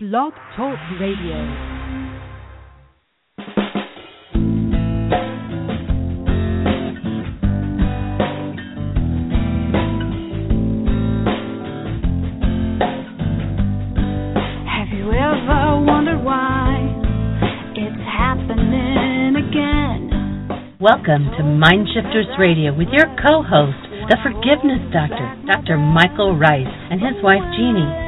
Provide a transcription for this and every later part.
Blog Talk Radio. Have you ever wondered why it's happening again? Welcome to Mindshifters Radio with your co-host, the Forgiveness Doctor, Dr. Michael Ryce, and his wife Jeanie.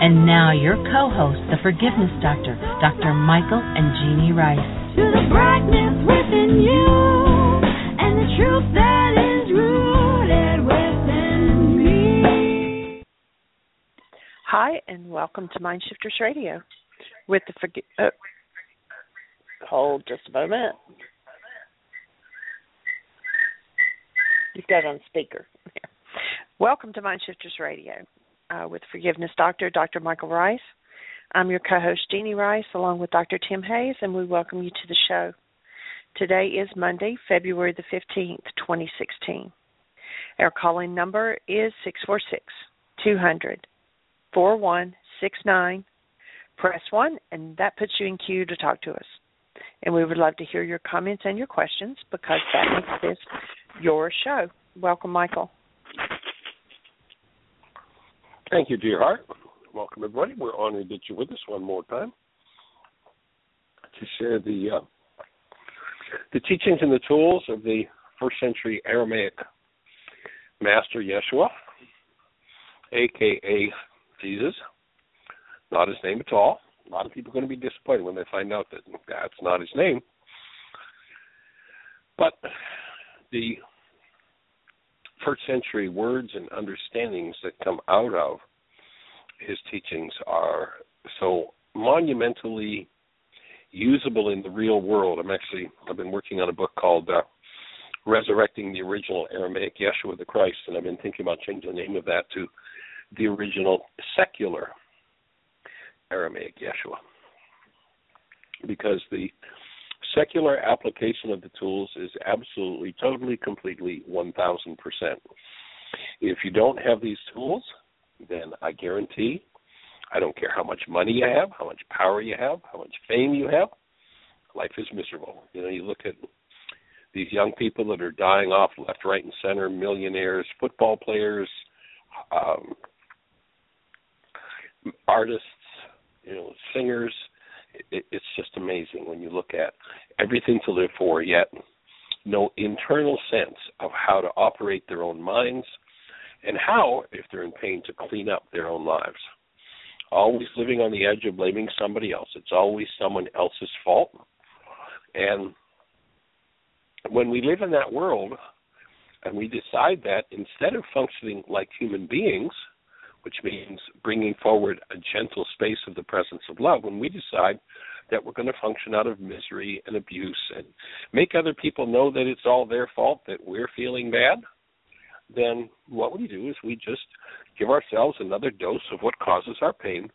And now your co-host, the Forgiveness Doctor, Dr. Michael and Jeanie Ryce. To the brightness within you and the truth that is rooted within me. Hi, and welcome to Mindshifters Radio with the forgi- uh, Hold just a moment. You've got it on speaker. welcome to Mindshifters Radio uh, with Forgiveness Doctor, Dr. Michael Ryce. I'm your co-host Jeanie Ryce, along with Dr. Tim Hayes, and we welcome you to the show. Today is Monday, February the 15th, 2016. Our calling number is 646 200 4169. Press 1, and that puts you in queue to talk to us. And we would love to hear your comments and your questions because that makes this your show. Welcome, Michael. Thank you, dear heart. Welcome, everybody. We're honored that you're with us one more time to share the uh, the teachings and the tools of the first century Aramaic master Yeshua, aka Jesus. Not his name at all. A lot of people are going to be disappointed when they find out that that's not his name. But the first century words and understandings that come out of his teachings are so monumentally usable in the real world. I'm actually I've been working on a book called uh, Resurrecting the Original Aramaic Yeshua the Christ, and I've been thinking about changing the name of that to the original secular Aramaic Yeshua. Because the secular application of the tools is absolutely, totally, completely 1000%. If you don't have these tools, then I guarantee, I don't care how much money you have, how much power you have, how much fame you have, life is miserable. You know, you look at these young people that are dying off left, right, and center, millionaires, football players, um, artists, you know, singers. It, it's just amazing when you look at everything to live for, yet no internal sense of how to operate their own minds and how, if they're in pain, to clean up their own lives. Always living on the edge of blaming somebody else. It's always someone else's fault. And when we live in that world and we decide that instead of functioning like human beings, which means bringing forward a gentle space of the presence of love, when we decide that we're going to function out of misery and abuse and make other people know that it's all their fault that we're feeling bad, then what we do is we just give ourselves another dose of what causes our pain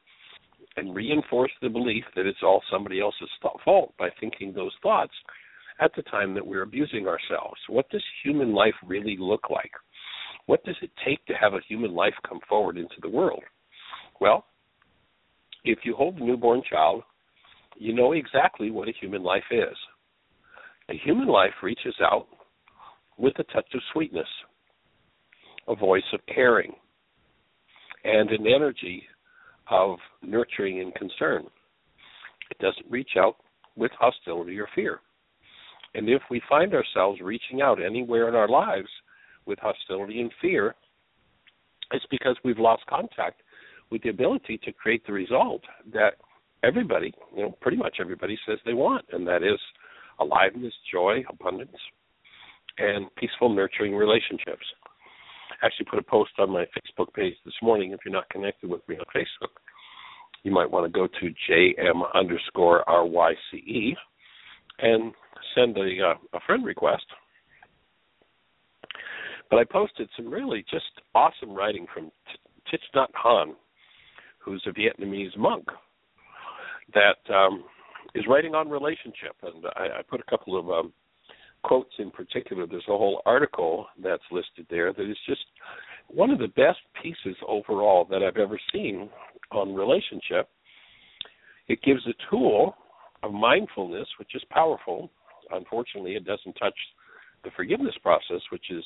and reinforce the belief that it's all somebody else's fault by thinking those thoughts at the time that we're abusing ourselves. What does human life really look like? What does it take to have a human life come forward into the world? Well, if you hold a newborn child, you know exactly what a human life is. A human life reaches out with a touch of sweetness, a voice of caring, and an energy of nurturing and concern. It doesn't reach out with hostility or fear. And if we find ourselves reaching out anywhere in our lives with hostility and fear, it's because we've lost contact with the ability to create the result that everybody, you know, pretty much everybody says they want, and that is aliveness, joy, abundance, and peaceful, nurturing relationships. I actually put a post on my Facebook page this morning. If you're not connected with me on Facebook, you might want to go to jm underscore ryce and send a uh, a friend request. But I posted some really just awesome writing from Thich Nhat Hanh, who's a Vietnamese monk that um, is writing on relationship, and I, I put a couple of um, quotes in particular. There's a whole article that's listed there that is just one of the best pieces overall that I've ever seen on relationship. It gives a tool of mindfulness, which is powerful. Unfortunately, it doesn't touch the forgiveness process, which is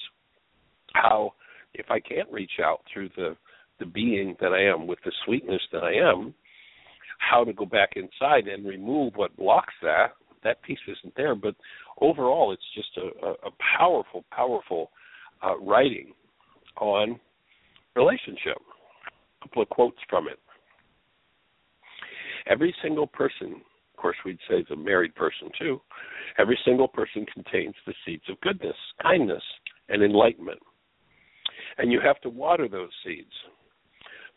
how, if I can't reach out through the the being that I am with the sweetness that I am, how to go back inside and remove what blocks that. That piece isn't there, but overall, it's just a, a, a powerful, powerful uh, writing on relationship. A couple of quotes from it. Every single person, of course, we'd say the married person too, every single person contains the seeds of goodness, kindness, and enlightenment. And you have to water those seeds.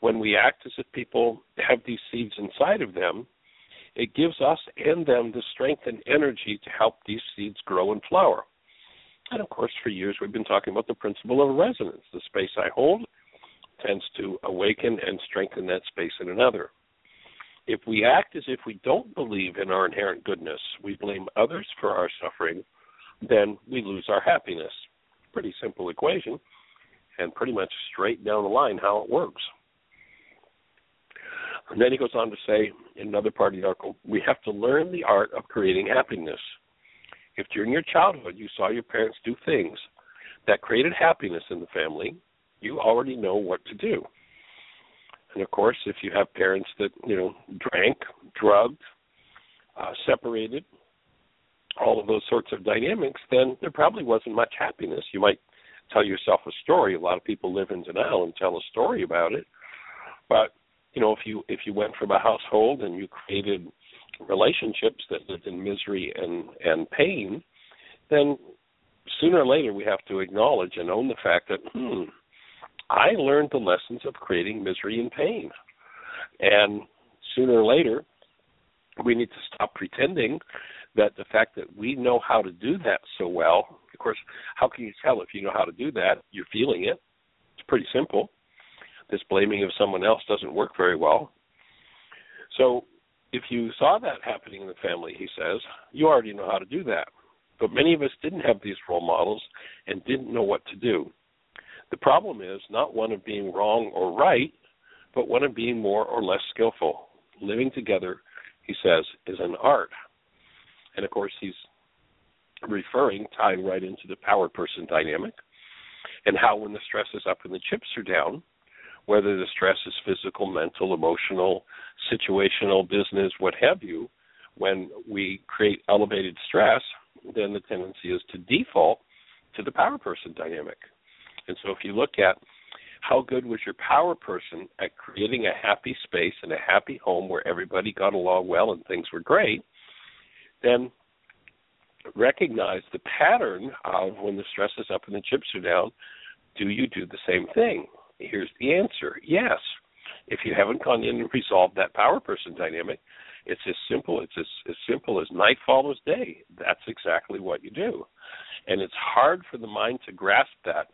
When we act as if people have these seeds inside of them, it gives us and them the strength and energy to help these seeds grow and flower. And of course, for years we've been talking about the principle of resonance. The space I hold tends to awaken and strengthen that space in another. If we act as if we don't believe in our inherent goodness, we blame others for our suffering, then we lose our happiness. Pretty simple equation, and pretty much straight down the line how it works. And then he goes on to say in another part of the article, we have to learn the art of creating happiness. If during your childhood you saw your parents do things that created happiness in the family, you already know what to do. And of course, if you have parents that, you know, drank, drugged, uh, separated, all of those sorts of dynamics, then there probably wasn't much happiness. You might tell yourself a story. A lot of people live in denial and tell a story about it. But you know, if you if you went from a household and you created relationships that lived in misery and and pain, then sooner or later we have to acknowledge and own the fact that hmm, I learned the lessons of creating misery and pain, and sooner or later we need to stop pretending that the fact that we know how to do that so well. Of course, how can you tell if you know how to do that? You're feeling it. It's pretty simple this blaming of someone else doesn't work very well. So if you saw that happening in the family, he says, you already know how to do that. But many of us didn't have these role models and didn't know what to do. The problem is not one of being wrong or right, but one of being more or less skillful. Living together, he says, is an art. And of course, he's referring, tying right into the power person dynamic, and how when the stress is up and the chips are down, whether the stress is physical, mental, emotional, situational, business, what have you, when we create elevated stress, then the tendency is to default to the power person dynamic. And so if you look at how good was your power person at creating a happy space and a happy home where everybody got along well and things were great, then recognize the pattern of when the stress is up and the chips are down, do you do the same thing? Here's the answer yes. If you haven't gone in and resolved that power person dynamic, it's as simple it's as, as simple as night follows day. That's exactly what you do. And it's hard for the mind to grasp that.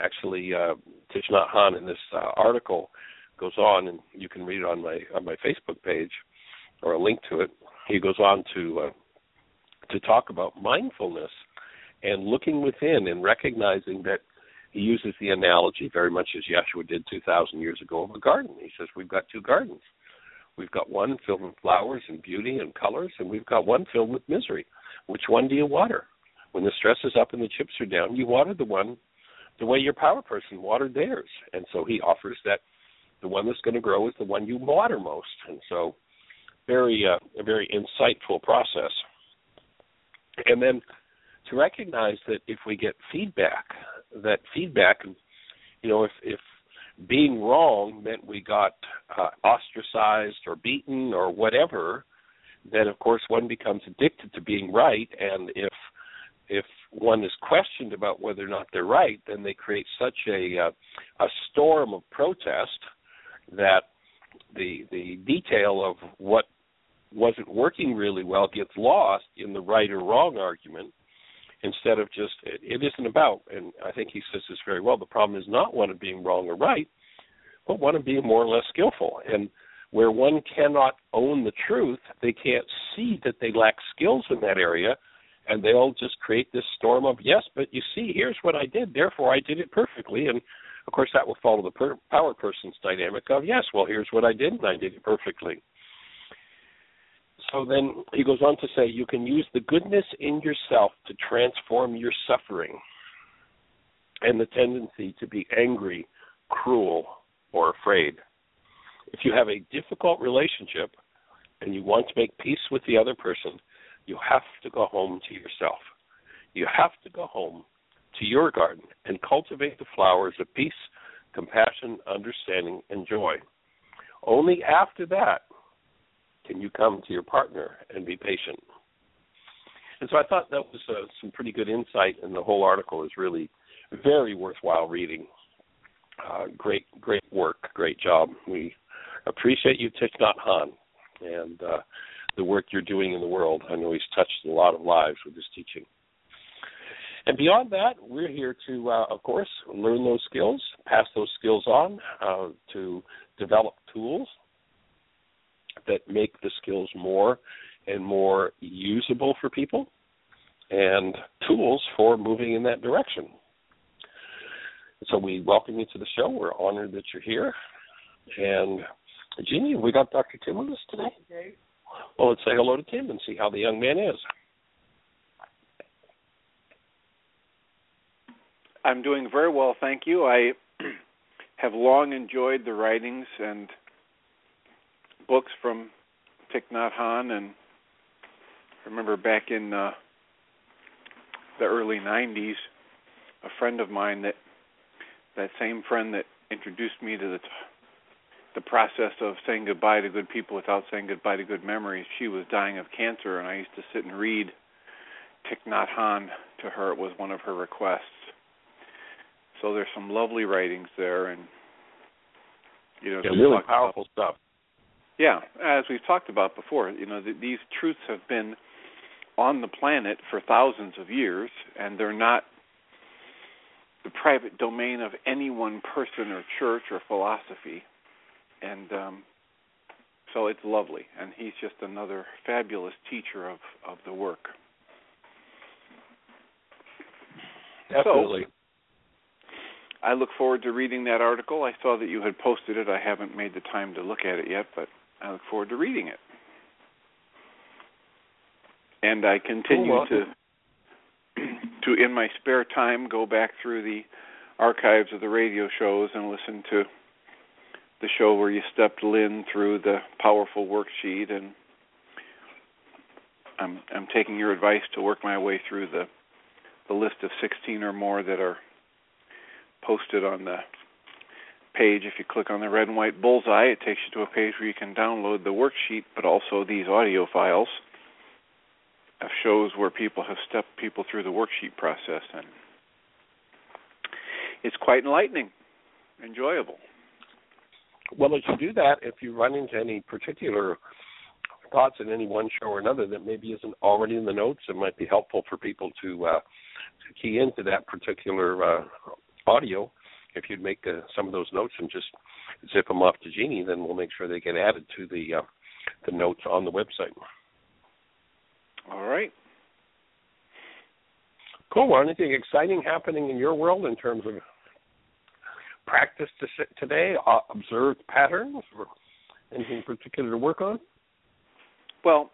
Actually, uh, Thich Nhat in this uh, article goes on, and you can read it on my on my Facebook page or a link to it. He goes on to uh, to talk about mindfulness and looking within and recognizing that he uses the analogy very much as Yeshua did 2,000 years ago of a garden. He says, We've got two gardens. We've got one filled with flowers and beauty and colors, and we've got one filled with misery. Which one do you water? When the stress is up and the chips are down, you water the one the way your power person watered theirs. And so he offers that the one that's going to grow is the one you water most. And so, very, uh, a very insightful process. And then to recognize that if we get feedback, that feedback, you know, if if being wrong meant we got uh, ostracized or beaten or whatever, then of course one becomes addicted to being right, and if if one is questioned about whether or not they're right, then they create such a uh, a storm of protest that the the detail of what wasn't working really well gets lost in the right or wrong argument instead of just it, it isn't about and I think he says this very well the problem is not one of being wrong or right but one of being more or less skillful. And where one cannot own the truth they can't see that they lack skills in that area and they'll just create this storm of yes but you see here's what I did therefore I did it perfectly. And of course that will follow the per- power person's dynamic of yes well here's what I did and I did it perfectly so then he goes on to say, you can use the goodness in yourself to transform your suffering and the tendency to be angry, cruel, or afraid. If you have a difficult relationship and you want to make peace with the other person, you have to go home to yourself. You have to go home to your garden and cultivate the flowers of peace, compassion, understanding, and joy. Only after that can you come to your partner and be patient? And so I thought that was uh, some pretty good insight, and the whole article is really very worthwhile reading. Uh, great, great work, great job. We appreciate you, Thich Nhat Hanh, and uh, the work you're doing in the world. I know he's touched a lot of lives with his teaching. And beyond that, we're here to, uh, of course, learn those skills, pass those skills on, uh, to develop tools that make the skills more and more usable for people and tools for moving in that direction. So we welcome you to the show. We're honored that you're here. And Jeanie, we got Dr. Tim with us today. Well, let's say hello to Tim and see how the young man is. I'm doing very well, thank you. I have long enjoyed the writings and books from Thich Nhat Hanh, and I remember back in uh, the early '90s, a friend of mine that that same friend that introduced me to the the process of saying goodbye to good people without saying goodbye to good memories. She was dying of cancer, and I used to sit and read Thich Nhat Hanh to her. It was one of her requests. So there's some lovely writings there, and you know, yeah, really powerful about, stuff. Yeah, as we've talked about before, you know, th- these truths have been on the planet for thousands of years, and they're not the private domain of any one person or church or philosophy. And um, so it's lovely, and he's just another fabulous teacher of of the work. Absolutely. So, I look forward to reading that article. I saw that you had posted it. I haven't made the time to look at it yet, but I look forward to reading it. And I continue to to in my spare time go back through the archives of the radio shows and listen to the show where you stepped Lynn through the powerful worksheet and I'm I'm taking your advice to work my way through the the list of 16 or more that are posted on the page. If you click on the red and white bullseye, it takes you to a page where you can download the worksheet, but also these audio files of shows where people have stepped people through the worksheet process, and it's quite enlightening, enjoyable. Well, as you do that, if you run into any particular thoughts in any one show or another that maybe isn't already in the notes, it might be helpful for people to uh, to key into that particular uh, audio. If you'd make uh, some of those notes and just zip them off to Jeanie, then we'll make sure they get added to the uh, the notes on the website. All right. Cool. Well, anything exciting happening in your world in terms of practice today, uh, observed patterns, or anything particular to work on? Well,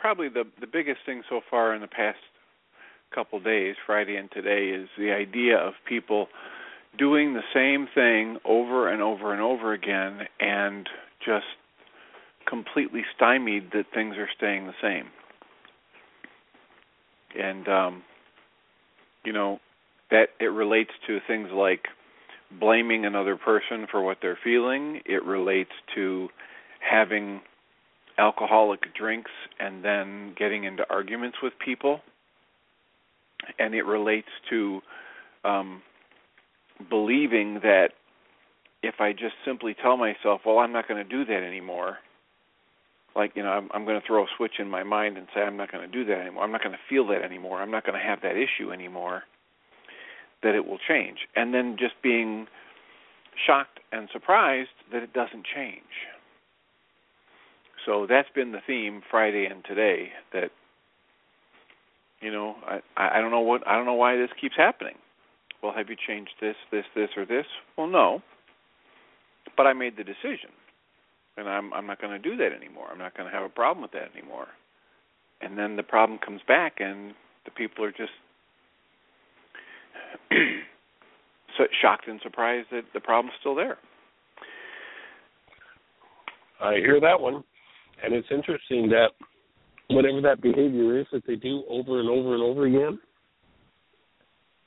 probably the the biggest thing so far in the past couple days, Friday and today, is the idea of people doing the same thing over and over and over again and just completely stymied that things are staying the same. And um you know, that it relates to things like blaming another person for what they're feeling. It relates to having alcoholic drinks and then getting into arguments with people. And it relates to um, believing that if I just simply tell myself, well, I'm not going to do that anymore, like you know I'm, I'm going to throw a switch in my mind and say I'm not going to do that anymore. I'm not going to feel that anymore. I'm not going to have that issue anymore. That it will change, and then just being shocked and surprised that it doesn't change. So that's been the theme Friday and today. That you know I I don't know what I don't know why this keeps happening. Well, have you changed this, this, this, or this? Well, no. But I made the decision and I'm I'm not going to do that anymore. I'm not going to have a problem with that anymore. And then the problem comes back, and the people are just so shocked and surprised that the problem's still there. I hear that one, and it's interesting that whatever that behavior is that they do over and over and over again,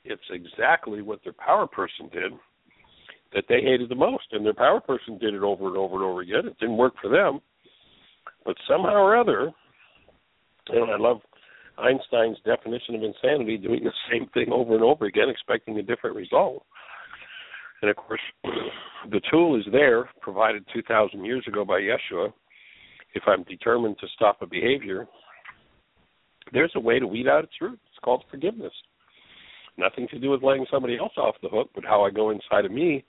it's exactly what their power person did that they hated the most, and their power person did it over and over and over again. It didn't work for them, but somehow or other, and I love Einstein's definition of insanity: doing the same thing over and over again, expecting a different result. And of course, the tool is there, provided 2,000 years ago by Yeshua. If I'm determined to stop a behavior, there's a way to weed out its roots. It's called forgiveness. Nothing to do with letting somebody else off the hook, but how I go inside of me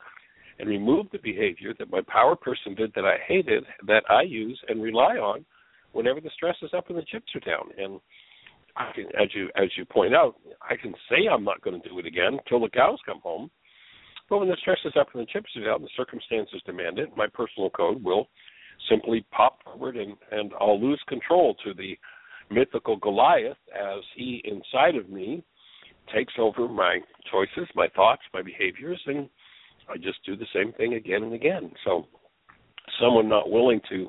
and remove the behavior that my power person did that I hated that I use and rely on whenever the stress is up and the chips are down. And I can, as you as you point out, I can say I'm not going to do it again until the cows come home. But when the stress is up and the chips are down, the circumstances demand it. My personal code will simply pop forward, and and I'll lose control to the mythical Goliath as he inside of me takes over my choices, my thoughts, my behaviors, and I just do the same thing again and again. So, someone not willing to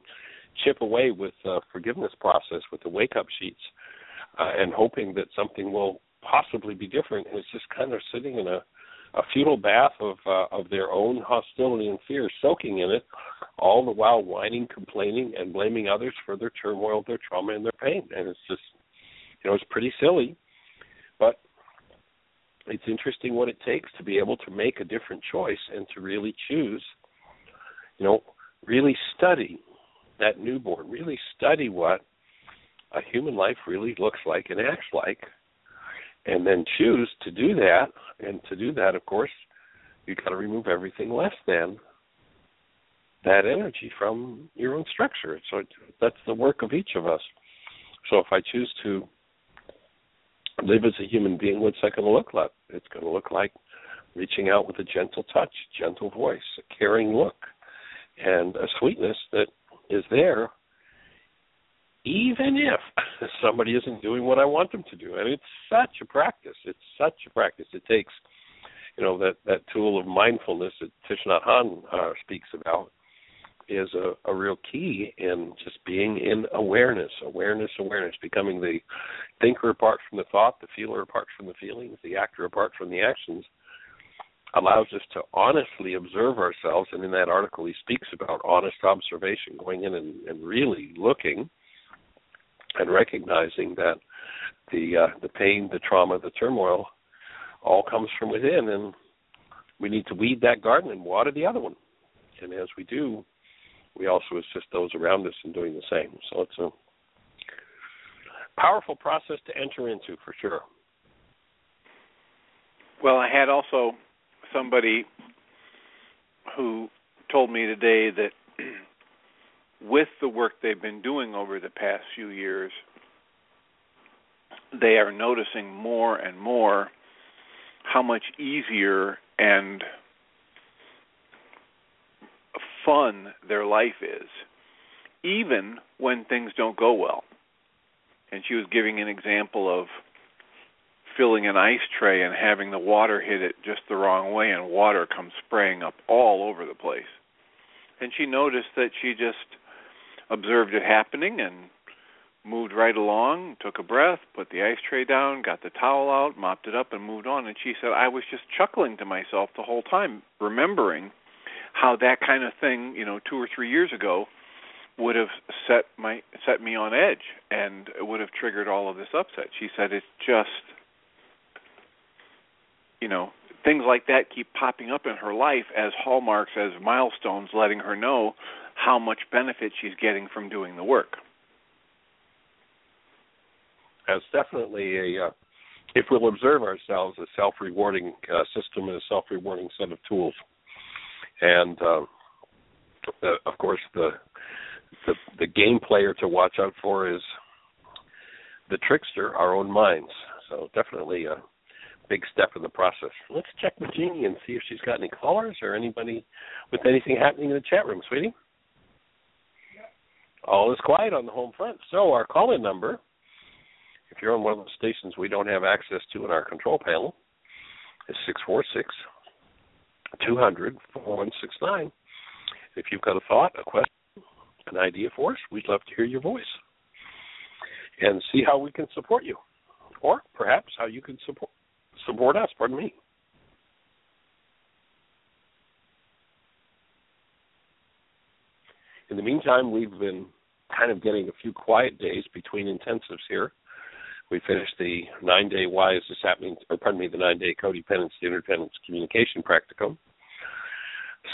chip away with the forgiveness process with the wake up sheets uh, and hoping that something will possibly be different is just kind of sitting in a a futile bath of uh, of their own hostility and fear, soaking in it, all the while whining, complaining, and blaming others for their turmoil, their trauma, and their pain. And it's just, you know, it's pretty silly, but it's interesting what it takes to be able to make a different choice and to really choose you know really study that newborn really study what a human life really looks like and acts like and then choose to do that. And to do that of course you've got to remove everything less than that energy from your own structure. So that's the work of each of us. So if i choose to live as a human being, what's that going to look like? It's going to look like reaching out with a gentle touch, gentle voice, a caring look, and a sweetness that is there even if somebody isn't doing what I want them to do. And it's such a practice. It's such a practice. It takes, you know, that that tool of mindfulness that Thich Nhat Hanh uh, speaks about is a, a real key in just being in awareness, awareness, awareness, becoming the thinker apart from the thought, the feeler apart from the feelings, the actor apart from the actions, allows us to honestly observe ourselves. And in that article, he speaks about honest observation, going in and, and really looking and recognizing that the uh, the pain, the trauma, the turmoil, all comes from within, and we need to weed that garden and water the other one. And as we do, we also assist those around us in doing the same. So it's a powerful process to enter into for sure. Well, I had also somebody who told me today that with the work they've been doing over the past few years, they are noticing more and more how much easier and fun their life is, even when things don't go well. And she was giving an example of filling an ice tray and having the water hit it just the wrong way and water comes spraying up all over the place. And she noticed that she just observed it happening and moved right along, took a breath, put the ice tray down, got the towel out, mopped it up, and moved on. And she said, I was just chuckling to myself the whole time, remembering how that kind of thing, you know, two or three years ago would have set my set me on edge and would have triggered all of this upset. She said it's just you know, things like that keep popping up in her life as hallmarks as milestones letting her know how much benefit she's getting from doing the work. as definitely a, uh, if we'll observe ourselves, a self-rewarding uh, system and a self-rewarding set of tools. And uh, of course, the, the the game player to watch out for is the trickster, our own minds. So definitely a big step in the process. Let's check with Jeanie and see if she's got any callers or anybody with anything happening in the chat room, sweetie. All is quiet on the home front. So our call-in number, if you're on one of the stations we don't have access to in our control panel, is six four six two hundred four one six nine. If you've got a thought, a question, an idea for us, we'd love to hear your voice and see how we can support you, or perhaps how you can support support us. Pardon me. In the meantime, we've been kind of getting a few quiet days between intensives here. We finished the nine day Why is this happening, or pardon me, the nine day codependence to interdependence communication practicum.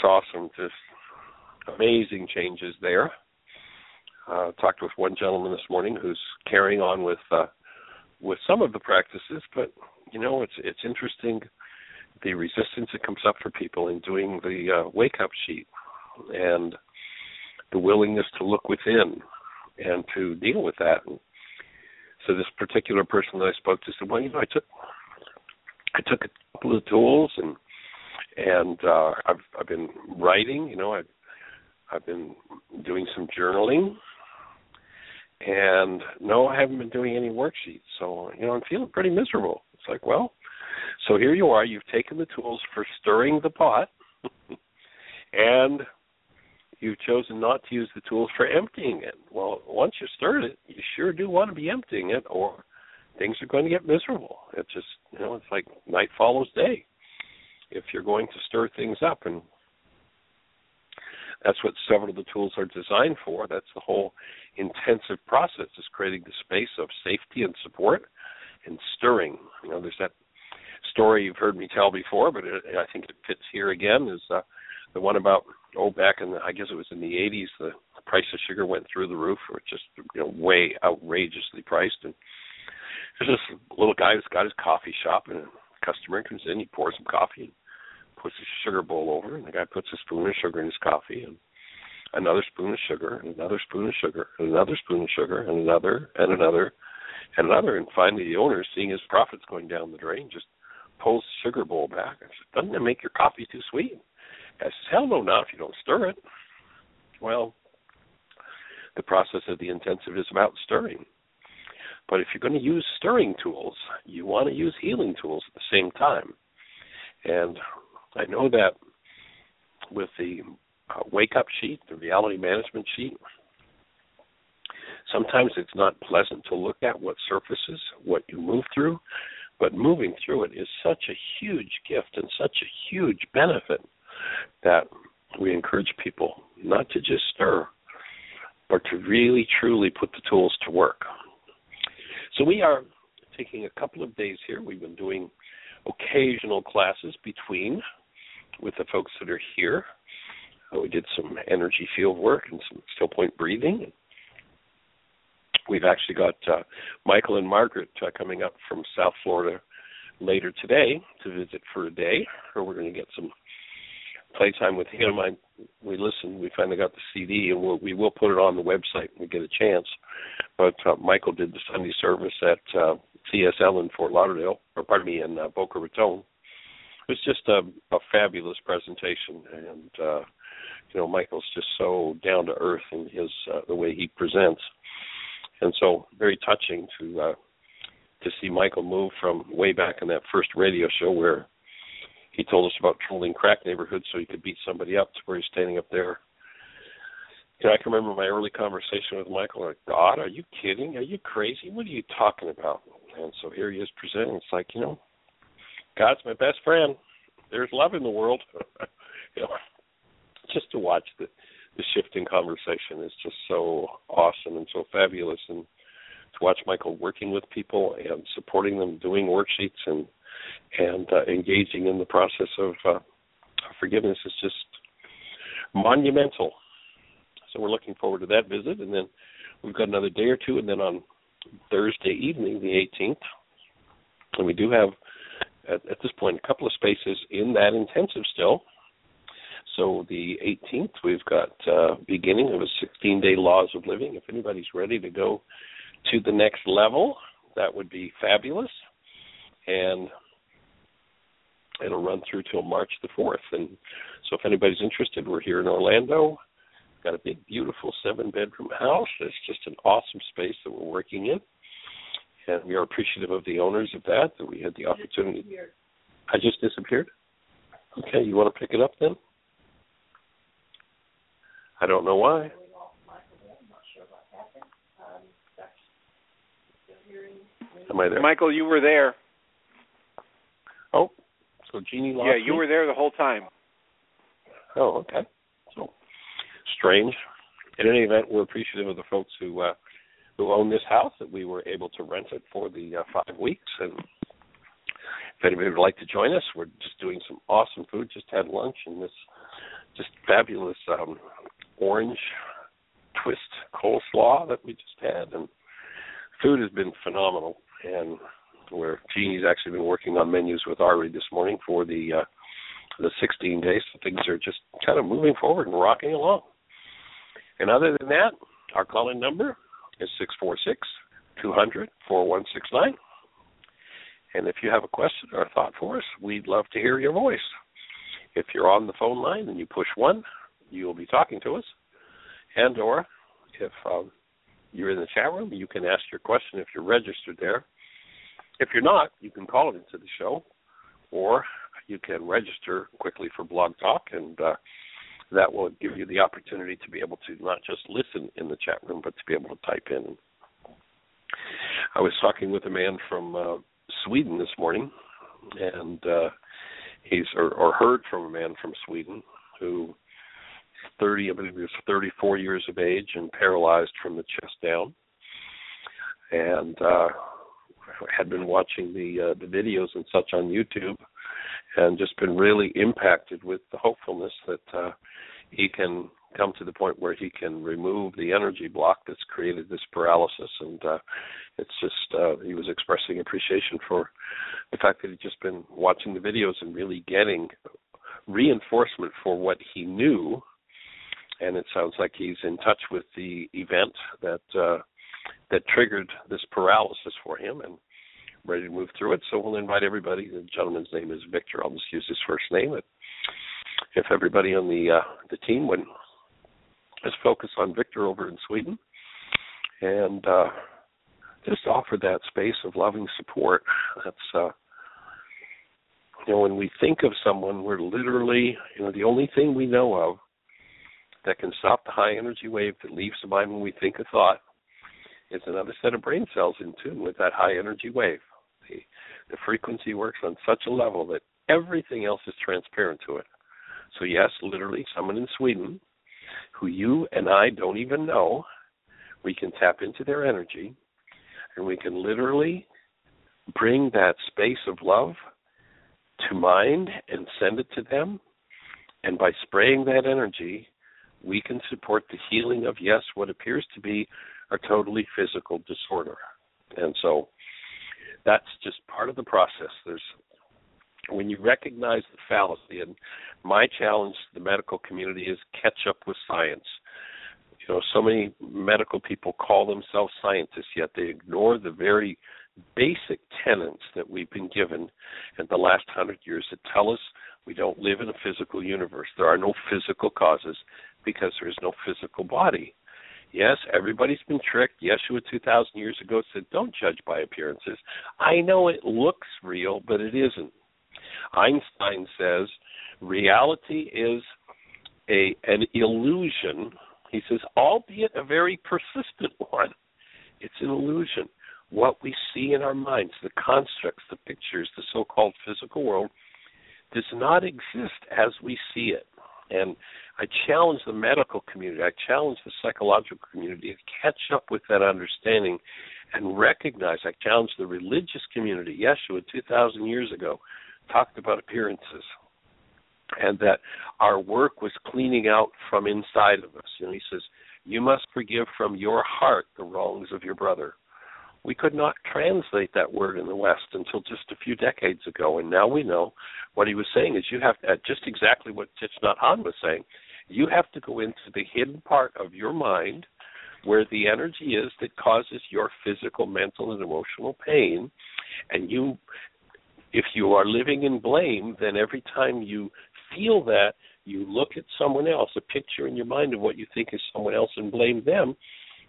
Saw some just amazing changes there. Uh, talked with one gentleman this morning who's carrying on with uh, with some of the practices, but you know it's it's interesting the resistance that comes up for people in doing the uh, wake up sheet and the willingness to look within and to deal with that. And so this particular person that I spoke to said, "Well, you know, I took I took a couple of tools and and uh, I've I've been writing. You know, I've I've been doing some journaling, and no, I haven't been doing any worksheets. So you know, I'm feeling pretty miserable. It's like, well, so here you are. You've taken the tools for stirring the pot, and you've chosen not to use the tools for emptying it. Well, once you stirred it, you sure do want to be emptying it, or things are going to get miserable. It's just you know, it's like night follows day. If you're going to stir things up, and that's what several of the tools are designed for. That's the whole intensive process is creating the space of safety and support and stirring. You know, there's that story you've heard me tell before, but it, I think it fits here again. Is uh, the one about oh back in the, I guess it was in the 80s the, price of sugar went through the roof, or just you know way outrageously priced, and there's this little guy who's got his coffee shop, and a customer comes in, he pours some coffee, and puts a sugar bowl over, and the guy puts a spoon of sugar in his coffee, and another spoon of sugar, and another spoon of sugar, and another spoon of sugar, and another, and another, and another, and finally the owner, seeing his profits going down the drain, just pulls the sugar bowl back. I said, "Doesn't it make your coffee too sweet?" I says, "Hell no, not if you don't stir it." Well, the process of the intensive is about stirring. But if you're going to use stirring tools, you want to use healing tools at the same time. And I know that with the uh, wake up sheet, the reality management sheet, sometimes it's not pleasant to look at what surfaces, what you move through, but moving through it is such a huge gift and such a huge benefit that we encourage people not to just stir, but to really truly put the tools to work. So we are taking a couple of days here. We've been doing occasional classes between with the folks that are here. Uh, we did some energy field work and some still point breathing. We've actually got uh, Michael and Margaret uh, coming up from South Florida later today to visit for a day, or we're going to get some playtime with him. I we listened. We finally got the CD, and we'll, we will put it on the website when we get a chance. But uh, Michael did the Sunday service at uh, CSL in Fort Lauderdale, or pardon me, in uh, Boca Raton. It was just a, a fabulous presentation, and uh, you know Michael's just so down to earth in his uh, the way he presents, and so very touching to uh, to see Michael move from way back in that first radio show where he told us about trolling crack neighborhoods so he could beat somebody up to where he's standing up there. You know, I can remember my early conversation with Michael. Like, God, are you kidding? Are you crazy? What are you talking about? And so here he is presenting. It's like, you know, God's my best friend. There's love in the world. you know, just to watch the the shift in conversation is just so awesome and so fabulous, and to watch Michael working with people and supporting them, doing worksheets and and uh, engaging in the process of uh, forgiveness is just monumental. So we're looking forward to that visit, and then we've got another day or two, and then on Thursday evening, the 18th. And we do have, at, at this point, a couple of spaces in that intensive still. So the 18th, we've got uh, beginning of a 16-day laws of living. If anybody's ready to go to the next level, that would be fabulous. And it'll run through till March the 4th. And so if anybody's interested, we're here in Orlando. Got a big, beautiful seven-bedroom house. It's just an awesome space that we're working in, and we are appreciative of the owners of that that we had the opportunity. I just disappeared. Okay, you want to pick it up then? I don't know why. Am I there? Michael, you were there. Oh, so Jeanie lost Yeah, you me? were there the whole time. Oh, okay. So strange. In any event, we're appreciative of the folks who uh, who own this house that we were able to rent it for the uh, five weeks. And if anybody would like to join us, we're just doing some awesome food. Just had lunch and this just fabulous um, orange twist coleslaw that we just had, and food has been phenomenal. And where Jeanie's actually been working on menus with Ari this morning for the uh, the 16 days. So things are just kind of moving forward and rocking along. And other than that, our call-in number is 646 200 4169. And if you have a question or a thought for us, we'd love to hear your voice. If you're on the phone line and you push one, you will be talking to us. And or if um, you're in the chat room, you can ask your question if you're registered there. If you're not, you can call it into the show, or you can register quickly for Blog Talk, and uh, that will give you the opportunity to be able to not just listen in the chat room, but to be able to type in. I was talking with a man from uh, Sweden this morning, and uh, he's or, or heard from a man from Sweden who is 30, I believe he was 34 years of age and paralyzed from the chest down, and uh, had been watching the uh, the videos and such on YouTube, and just been really impacted with the hopefulness that uh, he can come to the point where he can remove the energy block that's created this paralysis. And uh it's just uh he was expressing appreciation for the fact that he'd just been watching the videos and really getting reinforcement for what he knew. And it sounds like he's in touch with the event that uh that triggered this paralysis for him. And ready to move through it so we'll invite everybody the gentleman's name is Victor I'll just use his first name if everybody on the uh the team would just focus on Victor over in Sweden and uh, just offer that space of loving support. That's uh, you know when we think of someone, we're literally you know the only thing we know of that can stop the high energy wave that leaves the mind when we think a thought is another set of brain cells in tune with that high energy wave. The, frequency works on such a level that everything else is transparent to it. So yes, literally, someone in Sweden who you and I don't even know, we can tap into their energy and we can literally bring that space of love to mind and send it to them. And by spraying that energy, we can support the healing of, yes, what appears to be a totally physical disorder. And so that's just part of the process. There's when you recognize the fallacy, and my challenge to the medical community is catch up with science. You know, so many medical people call themselves scientists, yet they ignore the very basic tenets that we've been given in the last hundred years that tell us we don't live in a physical universe. There are no physical causes because there is no physical body. Yes, everybody's been tricked. Yeshua 2,000 years ago said, don't judge by appearances. I know it looks real, but it isn't. Einstein says reality is a an illusion. He says, albeit a very persistent one. It's an illusion. What we see in our minds, the constructs, the pictures, the so called physical world, does not exist as we see it. And I challenge the medical community, I challenge the psychological community to catch up with that understanding and recognize. I challenge the religious community. Yeshua, 2,000 years ago, talked about appearances and that our work was cleaning out from inside of us. And he says, You must forgive from your heart the wrongs of your brother. We could not translate that word in the West until just a few decades ago, and now we know what he was saying is you have to, just exactly what Thich Nhat Hanh was saying. You have to go into the hidden part of your mind where the energy is that causes your physical, mental, and emotional pain, and you if you are living in blame, then every time you feel that, you look at someone else, a picture in your mind of what you think is someone else, and blame them.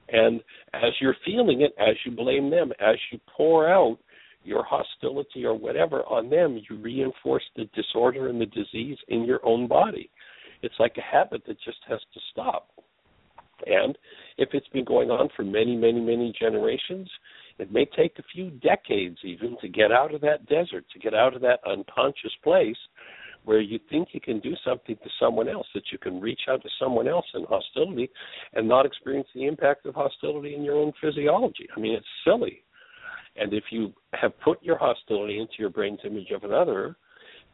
And as you're feeling it, as you blame them, as you pour out your hostility or whatever on them, you reinforce the disorder and the disease in your own body. It's like a habit that just has to stop. And if it's been going on for many, many, many generations, it may take a few decades even to get out of that desert, to get out of that unconscious place where you think you can do something to someone else, that you can reach out to someone else in hostility and not experience the impact of hostility in your own physiology. I mean, it's silly. And if you have put your hostility into your brain's image of another,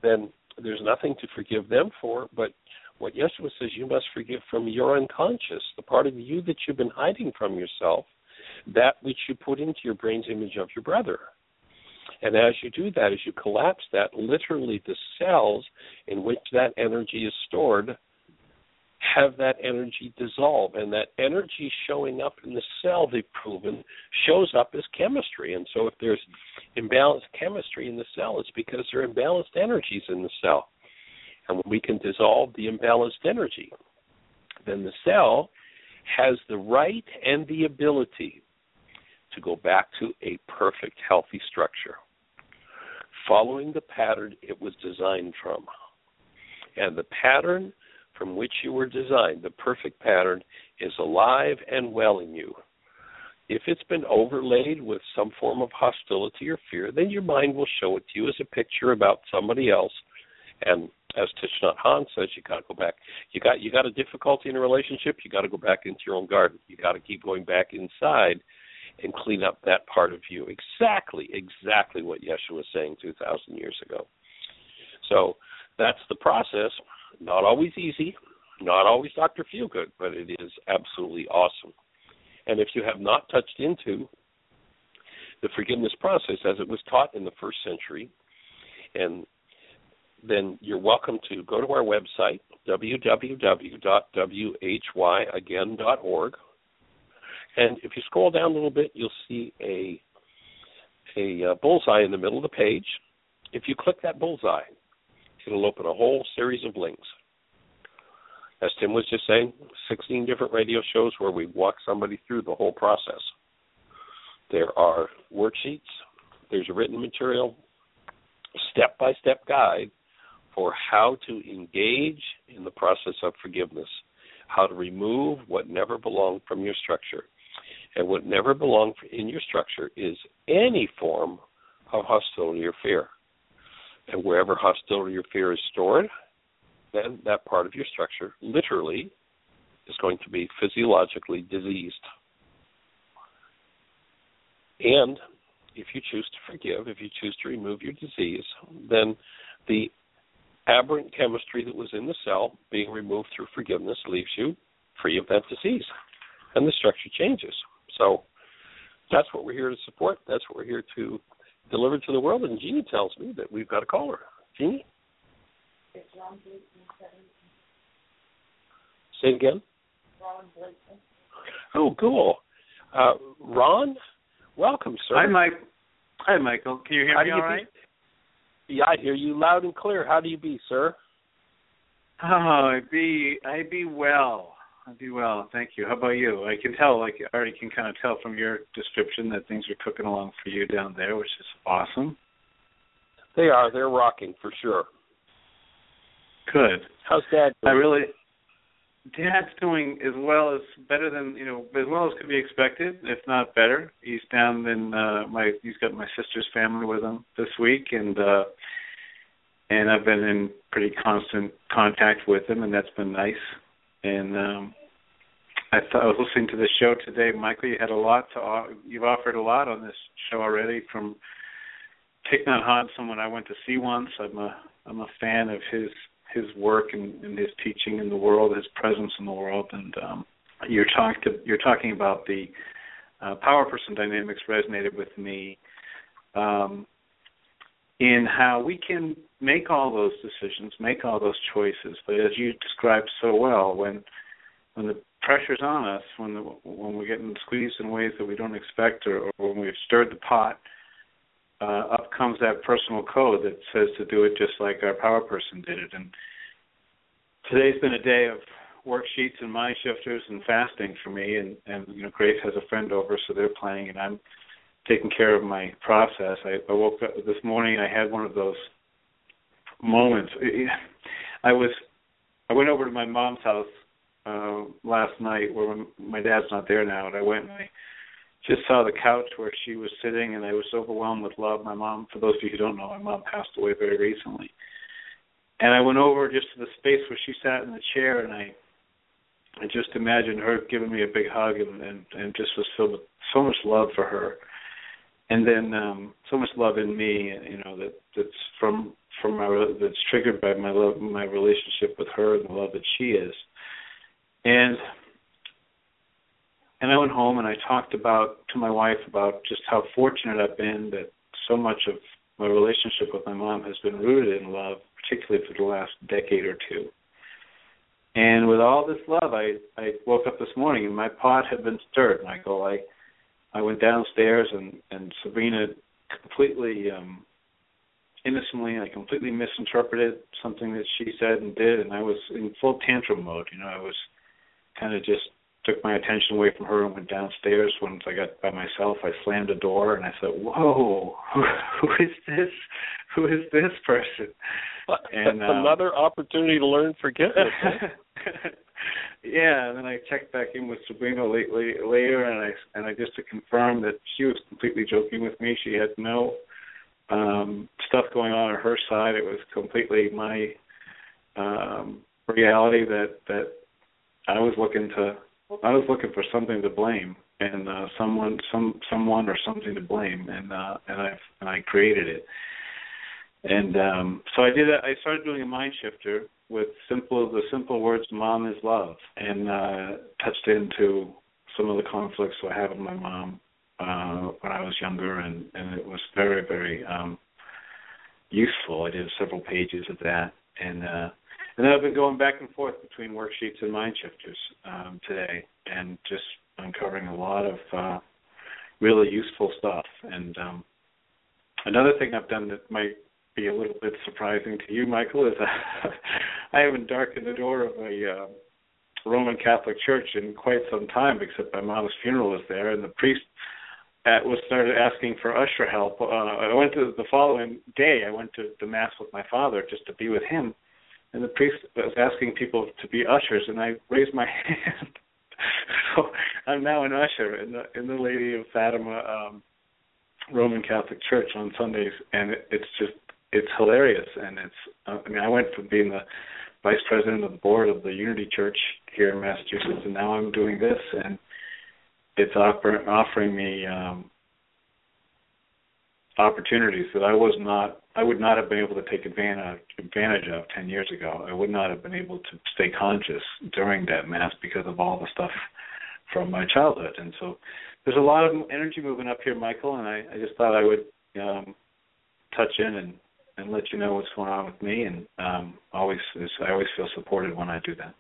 then there's nothing to forgive them for. But what Yeshua says, you must forgive from your unconscious, the part of you that you've been hiding from yourself, that which you put into your brain's image of your brother. And as you do that, as you collapse that, literally the cells in which that energy is stored have that energy dissolve. And that energy showing up in the cell, they've proven, shows up as chemistry. And so if there's imbalanced chemistry in the cell, it's because there are imbalanced energies in the cell. And when we can dissolve the imbalanced energy, then the cell has the right and the ability to go back to a perfect, healthy structure, following the pattern it was designed from. And the pattern from which you were designed, the perfect pattern, is alive and well in you. If it's been overlaid with some form of hostility or fear, then your mind will show it to you as a picture about somebody else. And as Thich Nhat Hanh says, you got to go back. You got you got a difficulty in a relationship. You got to go back into your own garden. You got to keep going back inside and clean up that part of you. Exactly, exactly what Yeshua was saying 2,000 years ago. So that's the process. Not always easy, not always Dr. Feelgood, but it is absolutely awesome. And if you have not touched into the forgiveness process as it was taught in the first century, and then you're welcome to go to our website, www.whyagain.org, and if you scroll down a little bit, you'll see a a uh, bullseye in the middle of the page. If you click that bullseye, it'll open a whole series of links. As Tim was just saying, 16 different radio shows where we walk somebody through the whole process. There are worksheets, there's written material, step by step guide for how to engage in the process of forgiveness, how to remove what never belonged from your structure, and what never belong in your structure is any form of hostility or fear. And wherever hostility or fear is stored, then that part of your structure literally is going to be physiologically diseased. And if you choose to forgive, if you choose to remove your disease, then the aberrant chemistry that was in the cell being removed through forgiveness leaves you free of that disease. And the structure changes. So that's what we're here to support. That's what we're here to deliver to the world. And Jeanie tells me that we've got a caller. Jeanie? Say it again. Oh, cool. Uh, Ron, welcome, sir. Hi, Mike. Hi, Michael. Can you hear How me all right? Be? Yeah, I hear you loud and clear. How do you be, sir? Oh, I be I be well. I be well. Thank you. How about you? I can tell, like I already can kind of tell from your description that things are cooking along for you down there, which is awesome. They are. They're rocking for sure. Good. How's Dad I really Dad's doing as well as better than you know, as well as could be expected, if not better. He's down in uh my he's got my sister's family with him this week and uh and I've been in pretty constant contact with him and that's been nice. And um I thought I was listening to the show today, Michael. You had a lot to you've offered a lot on this show already from Thich Nhat Hanh, someone I went to see once. I'm a I'm a fan of his his work and, and his teaching in the world, his presence in the world, and um, you're talk to, you're talking about the uh, power person dynamics resonated with me um, in how we can make all those decisions, make all those choices. But as you described so well, when when the pressure's on us, when the, when we're getting squeezed in ways that we don't expect, or, or when we've stirred the pot, uh, up comes that personal code that says to do it just like our power person did it. And today's been a day of worksheets and mind shifters and fasting for me. And and you know, Grace has a friend over, so they're playing, and I'm taking care of my process. I, I woke up this morning. I had one of those moments. I was I went over to my mom's house uh last night where my dad's not there now and I went and I just saw the couch where she was sitting and I was overwhelmed with love. My mom for those of you who don't know, my mom passed away very recently. And I went over just to the space where she sat in the chair and I I just imagined her giving me a big hug and and, and just was filled with so much love for her. And then um so much love in me, you know, that that's from from my that's triggered by my love my relationship with her and the love that she is and and I went home and I talked about to my wife about just how fortunate I've been that so much of my relationship with my mom has been rooted in love, particularly for the last decade or two. And with all this love, I I woke up this morning and my pot had been stirred. Michael, I I went downstairs and and Sabrina completely um innocently I completely misinterpreted something that she said and did, and I was in full tantrum mode. You know, I was kind of just took my attention away from her and went downstairs. Once I got by myself, I slammed a door and I said, "Whoa, who, who is this? Who is this person?" And um, another opportunity to learn forgiveness. yeah, and then I checked back in with Sabrina late, late, later, and I and I just to confirm that she was completely joking with me. She had no um stuff going on on her side. It was completely my um reality that that I was looking to I was looking for something to blame and uh someone some someone or something to blame and uh and I and I created it. And um so I did I started doing a mind shifter with simple the simple words mom is love and uh touched into some of the conflicts I have with my mom uh when I was younger and and it was very very um useful. I did several pages of that and uh and then I've been going back and forth between worksheets and mind shifters um, today, and just uncovering a lot of uh, really useful stuff. And um, another thing I've done that might be a little bit surprising to you, Michael, is I haven't darkened the door of a uh, Roman Catholic church in quite some time, except my mom's funeral was there, and the priest at, was started asking for usher help. Uh, I went to the following day. I went to the mass with my father just to be with him and the priest was asking people to be ushers, and I raised my hand. so I'm now an usher in the in the Lady of Fatima um, Roman Catholic Church on Sundays, and it, it's just it's hilarious, and it's uh, I mean I went from being the vice president of the board of the Unity Church here in Massachusetts, and now I'm doing this, and it's offer, offering me um, opportunities that I was not I would not have been able to take advantage advantage of ten years ago. I would not have been able to stay conscious during that mass because of all the stuff from my childhood. And so there's a lot of energy moving up here, Michael, and I, I just thought I would um touch in and and let you know what's going on with me and um always I always feel supported when I do that.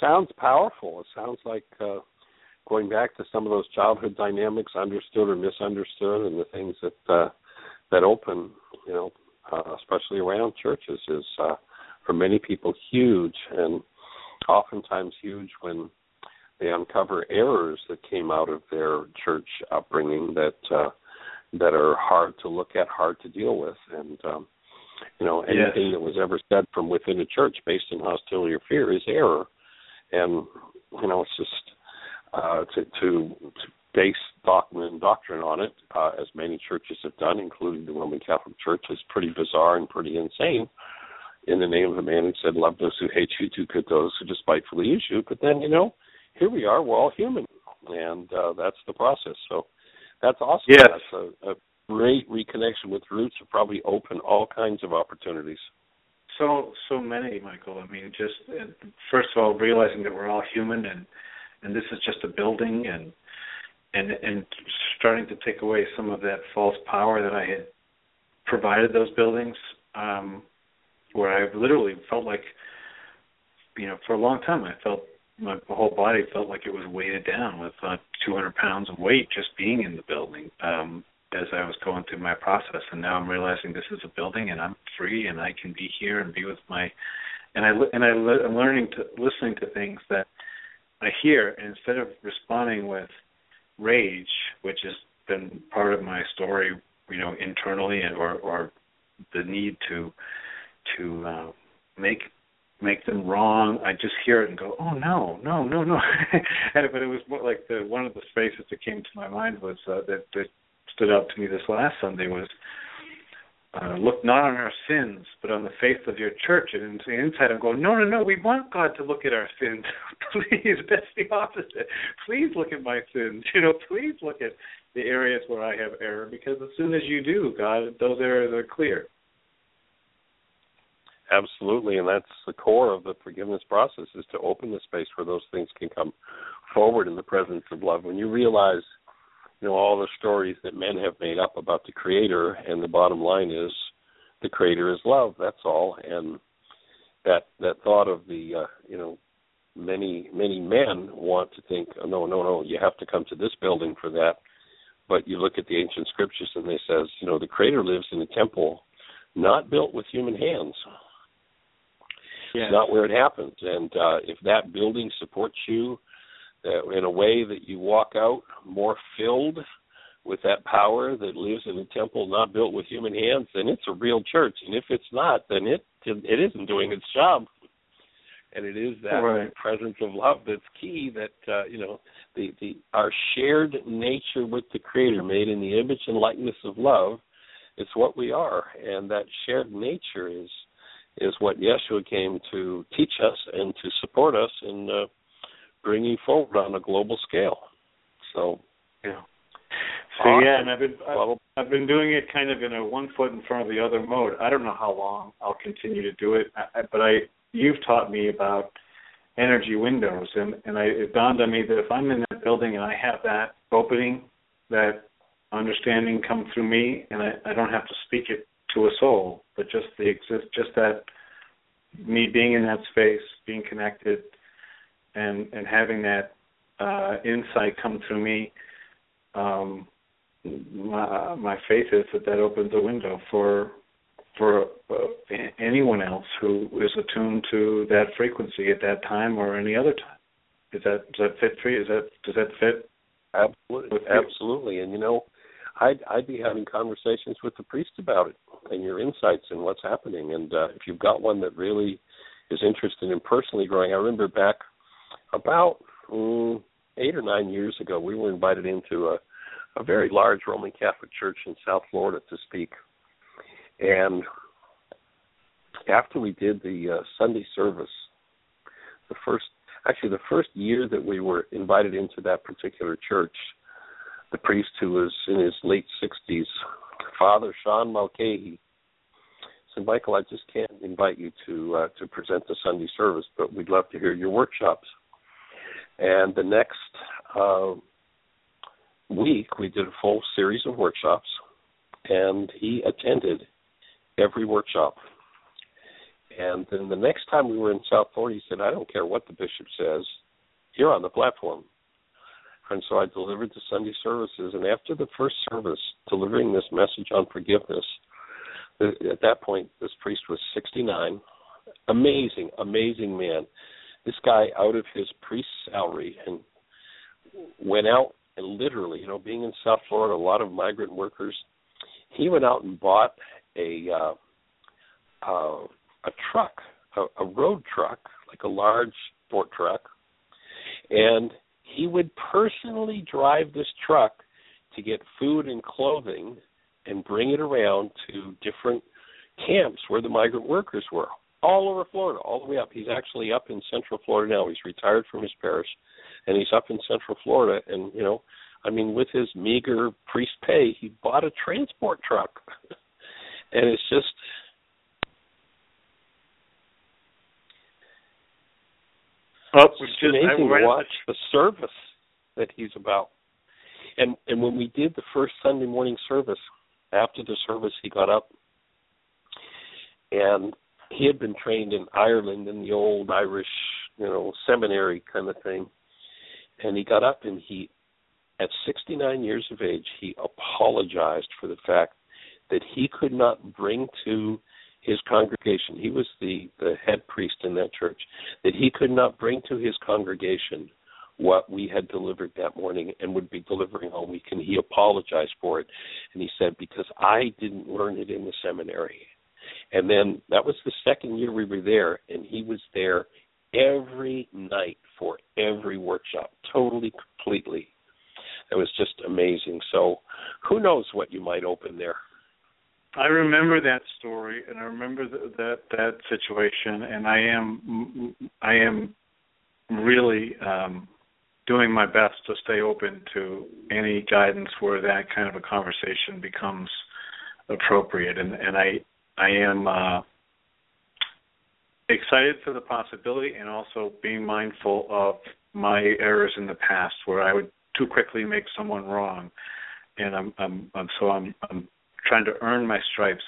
Sounds powerful. It sounds like uh going back to some of those childhood dynamics, understood or misunderstood, and the things that uh, that open, you know, uh, especially around churches, is uh, for many people huge, and oftentimes huge when they uncover errors that came out of their church upbringing that uh, that are hard to look at, hard to deal with, and um, you know anything yes. that was ever said from within a church based on hostility or fear is error, and you know it's just uh, to, to, to base dogma doctrine on it, uh, as many churches have done, including the Roman Catholic Church, is pretty bizarre and pretty insane. In the name of a man who said, "Love those who hate you, do good those who despitefully use you." But then, you know, here we are. We're all human, and uh, that's the process. So that's awesome. Yes. That's a, a great reconnection with roots. Will probably open all kinds of opportunities. So so many, Michael. I mean, just first of all, realizing that we're all human and and this is just a building and and and starting to take away some of that false power that I had provided those buildings, um, where I literally felt like, you know, for a long time I felt my whole body felt like it was weighted down with uh, 200 pounds of weight just being in the building um, as I was going through my process. And now I'm realizing this is a building, and I'm free, and I can be here and be with my. And I and I I'm learning to listening to things that I hear, instead of responding with rage, which has been part of my story, you know, internally, and or or the need to to uh, make make them wrong. I just hear it and go, oh no, no, no, no. and but it was more like the one of the spaces that came to my mind was uh, that that stood out to me this last Sunday was uh, look not on our sins, but on the faith of your church. And inside, I'm going, no, no, no. We want God to look at our sins. please, that's the opposite. Please look at my sins. You know, please look at the areas where I have error, because as soon as you do, God, those areas are clear. Absolutely, and that's the core of the forgiveness process: is to open the space where those things can come forward in the presence of love. When you realize you know all the stories that men have made up about the creator and the bottom line is the creator is love that's all. And that that thought of the uh, you know many many men want to think oh, no no no you have to come to this building for that. But you look at the ancient scriptures and they says you know the creator lives in a temple not built with human hands. Yes. not where it happens. And uh if that building supports you that in a way that you walk out more filled with that power that lives in a temple not built with human hands, then it's a real church. And if it's not, then it it isn't doing its job. And it is that right. presence of love that's key. That uh, you know, the the our shared nature with the Creator, made in the image and likeness of love, is what we are, and that shared nature is is what Yeshua came to teach us and to support us in uh, bringing forward on a global scale. So, yeah. So awesome. yeah, and I've been I've, I've been doing it kind of in a one foot in front of the other mode. I don't know how long I'll continue to do it, I, but I you've taught me about energy windows, and and I, it dawned on me that if I'm in that building and I have that opening, that understanding come through me, and I, I don't have to speak it to a soul, but just the exist, just that me being in that space, being connected, and and having that uh, insight come through me, um, my, my faith is that that opens a window for for uh, anyone else who is attuned to that frequency at that time or any other time. Is that does that fit for you? Is that does that fit? Absolutely, absolutely. And you know, I'd I'd be having conversations with the priest about it and your insights and what's happening. And uh, if you've got one that really is interested in personally growing, I remember back about mm, eight or nine years ago, we were invited into a, a very large Roman Catholic church in South Florida to speak. And after we did the uh, Sunday service, the first, actually, the first year that we were invited into that particular church, the priest who was in his late 60s, Father Sean Mulcahy, said, Michael, I just can't invite you to uh, to present the Sunday service, but we'd love to hear your workshops. And the next uh, week, we did a full series of workshops, and he attended every workshop. And then the next time we were in South Florida, he said, I don't care what the bishop says, you're on the platform. And so I delivered the Sunday services. And after the first service, delivering this message on forgiveness, at that point, this priest was 69. Amazing, amazing man this guy out of his priest salary and went out and literally, you know, being in South Florida, a lot of migrant workers, he went out and bought a uh, uh, a truck, a, a road truck, like a large sport truck, and he would personally drive this truck to get food and clothing and bring it around to different camps where the migrant workers were all over Florida, all the way up. He's actually up in Central Florida now. He's retired from his parish, and he's up in Central Florida. And you know, I mean, with his meager priest pay, he bought a transport truck, and it's just. Oh, it's just amazing to watch the service that he's about. And and when we did the first Sunday morning service, after the service, he got up, and he had been trained in Ireland in the old Irish, you know, seminary kind of thing. And he got up and he, at 69 years of age, he apologized for the fact that he could not bring to his congregation. He was the the head priest in that church. That he could not bring to his congregation what we had delivered that morning and would be delivering all week. And he apologized for it. And he said, Because I didn't learn it in the seminary. And then that was the second year we were there, and he was there every night for every workshop, totally, completely. It was just amazing. So who knows what you might open there? I remember that story, and I remember th- that that situation, and I am I am really um, doing my best to stay open to any guidance where that kind of a conversation becomes appropriate, and and I I am uh, excited for the possibility, and also being mindful of my errors in the past where I would too quickly make someone wrong, and I'm I'm, I'm so I'm I'm trying to earn my stripes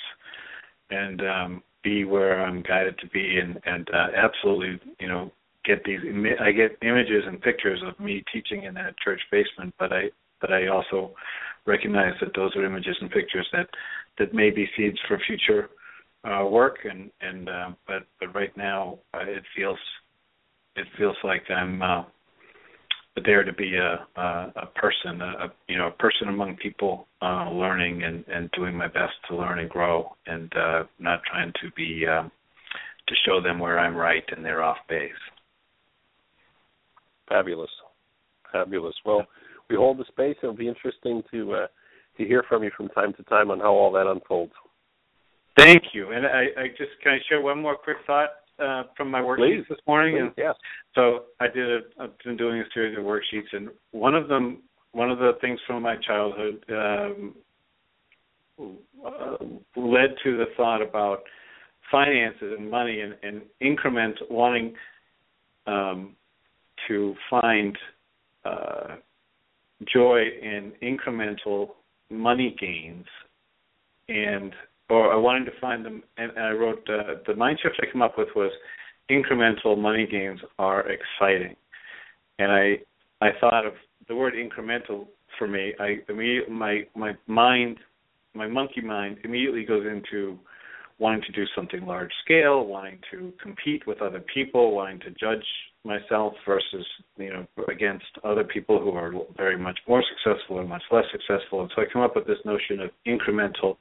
and um, be where I'm guided to be, and and uh, absolutely, you know, get these. I get images and pictures of me teaching in that church basement, but I but I also recognize that those are images and pictures that that may be seeds for future uh, work, and and uh, but but right now uh, it feels it feels like I'm uh, there to be a a, a person, a, you know, a person among people, uh, learning and and doing my best to learn and grow, and uh, not trying to be um, to show them where I'm right and they're off base. Fabulous, fabulous. Well, we hold the space. It'll be interesting to uh, to hear from you from time to time on how all that unfolds. Thank you. And I, I just can I share one more quick thought uh, from my worksheets Please. this morning? Please, And yes. so I did. A, I've been doing a series of worksheets, and one of them, one of the things from my childhood, um, uh, led to the thought about finances and money and, and increment wanting um, to find uh, joy in incremental money gains and or I wanted to find them and I wrote uh, the mind shift I came up with was incremental money gains are exciting. And I I thought of the word incremental for me I immediately my my mind my monkey mind immediately goes into wanting to do something large scale, wanting to compete with other people, wanting to judge myself versus you know against other people who are very much more successful or much less successful. And so I come up with this notion of incremental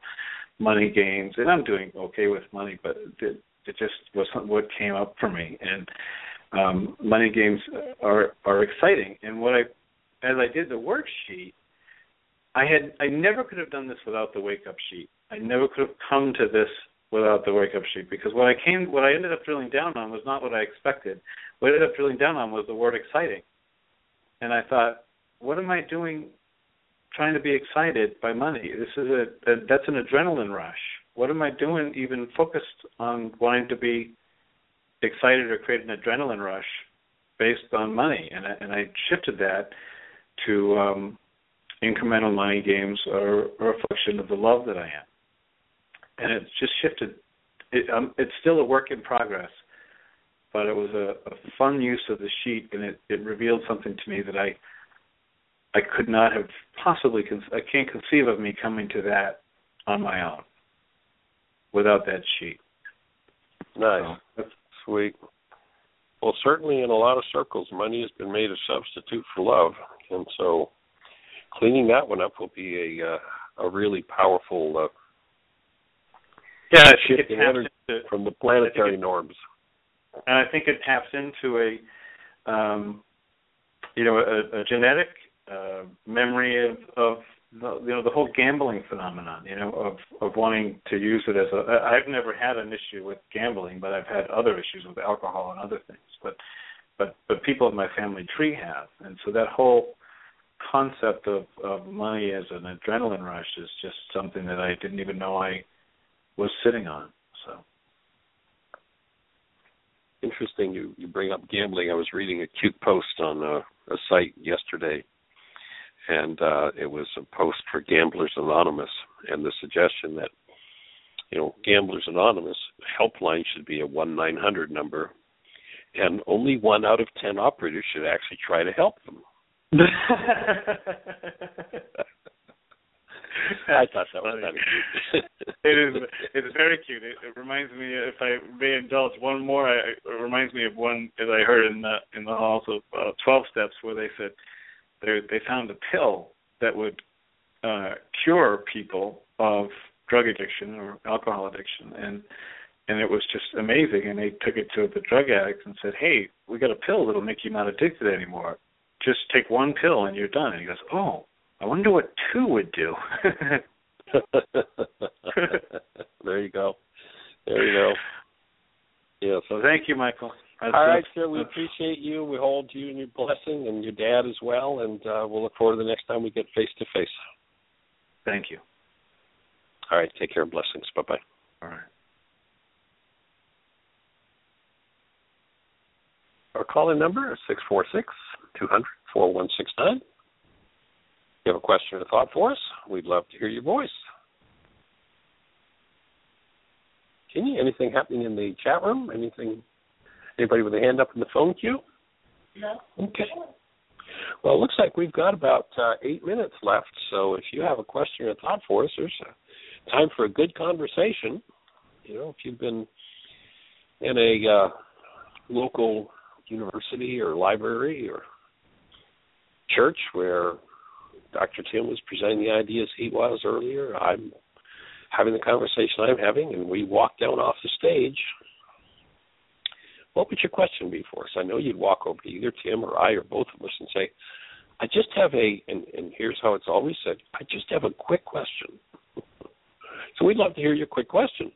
money gains, and I'm doing okay with money, but it, it just was what came up for me. And um, money gains are are exciting. And what I as I did the worksheet, I had I never could have done this without the wake up sheet. I never could have come to this without the wake up sheet because what I came what I ended up drilling down on was not what I expected. What I ended up drilling down on was the word exciting. And I thought, what am I doing trying to be excited by money? This is a, a that's an adrenaline rush. What am I doing even focused on wanting to be excited or create an adrenaline rush based on money? And I, and I shifted that to um incremental money games are, a reflection of the love that I am. And it's just shifted. It, um, it's still a work in progress, but it was a, a fun use of the sheet, and it, it revealed something to me that I I could not have possibly. Con- I can't conceive of me coming to that on my own without that sheet. Nice. So, Sweet. Well, certainly in a lot of circles, money has been made a substitute for love, and so cleaning that one up will be a uh, a really powerful uh, yeah, it, it in taps energy into from the planetary it- norms. and I think it taps into a, um, you know, a, a genetic uh, memory of, of the, you know the whole gambling phenomenon. You know, of of wanting to use it as a. I've never had an issue with gambling, but I've had other issues with alcohol and other things. But but but people in my family tree have, and so that whole concept of, of money as an adrenaline rush is just something that I didn't even know I was sitting on. So. Interesting. You you bring up gambling. I was reading a cute post on a, a site yesterday, and uh, it was a post for Gamblers Anonymous, and the suggestion that you know Gamblers Anonymous helpline should be a one nine hundred number, and only one out of ten operators should actually try to help them. I thought that was kind of cute. it is. It's very cute. It, it reminds me, if I may indulge one more, I, it reminds me of one that I heard in the in the halls of uh, Twelve Steps, where they said they they found a pill that would uh, cure people of drug addiction or alcohol addiction, and and it was just amazing. And they took it to the drug addicts and said, "Hey, we got a pill that'll make you not addicted anymore. Just take one pill and you're done." And he goes, "Oh." I wonder what two would do. there you go. There you go. Yeah. So thank you, Michael. That's All right, sir. We appreciate you. We hold you and your blessing, and your dad as well. And uh, we'll look forward to the next time we get face to face. Thank you. All right. Take care. Blessings. Bye bye. All right. Our call in number is 646 200 4169 you have a question or thought for us, we'd love to hear your voice. Kenny, anything happening in the chat room? Anything? Anybody with a hand up in the phone queue? No. Okay. Well, it looks like we've got about uh, eight minutes left. So if you have a question or a thought for us, there's a time for a good conversation. You know, if you've been in a uh, local university or library or church where Dr. Tim was presenting the ideas he was earlier. I'm having the conversation I'm having, and we walk down off the stage. What would your question be for us? I know you'd walk over to either Tim or I or both of us and say, I just have a, and, and here's how it's always said, I just have a quick question. so we'd love to hear your quick question.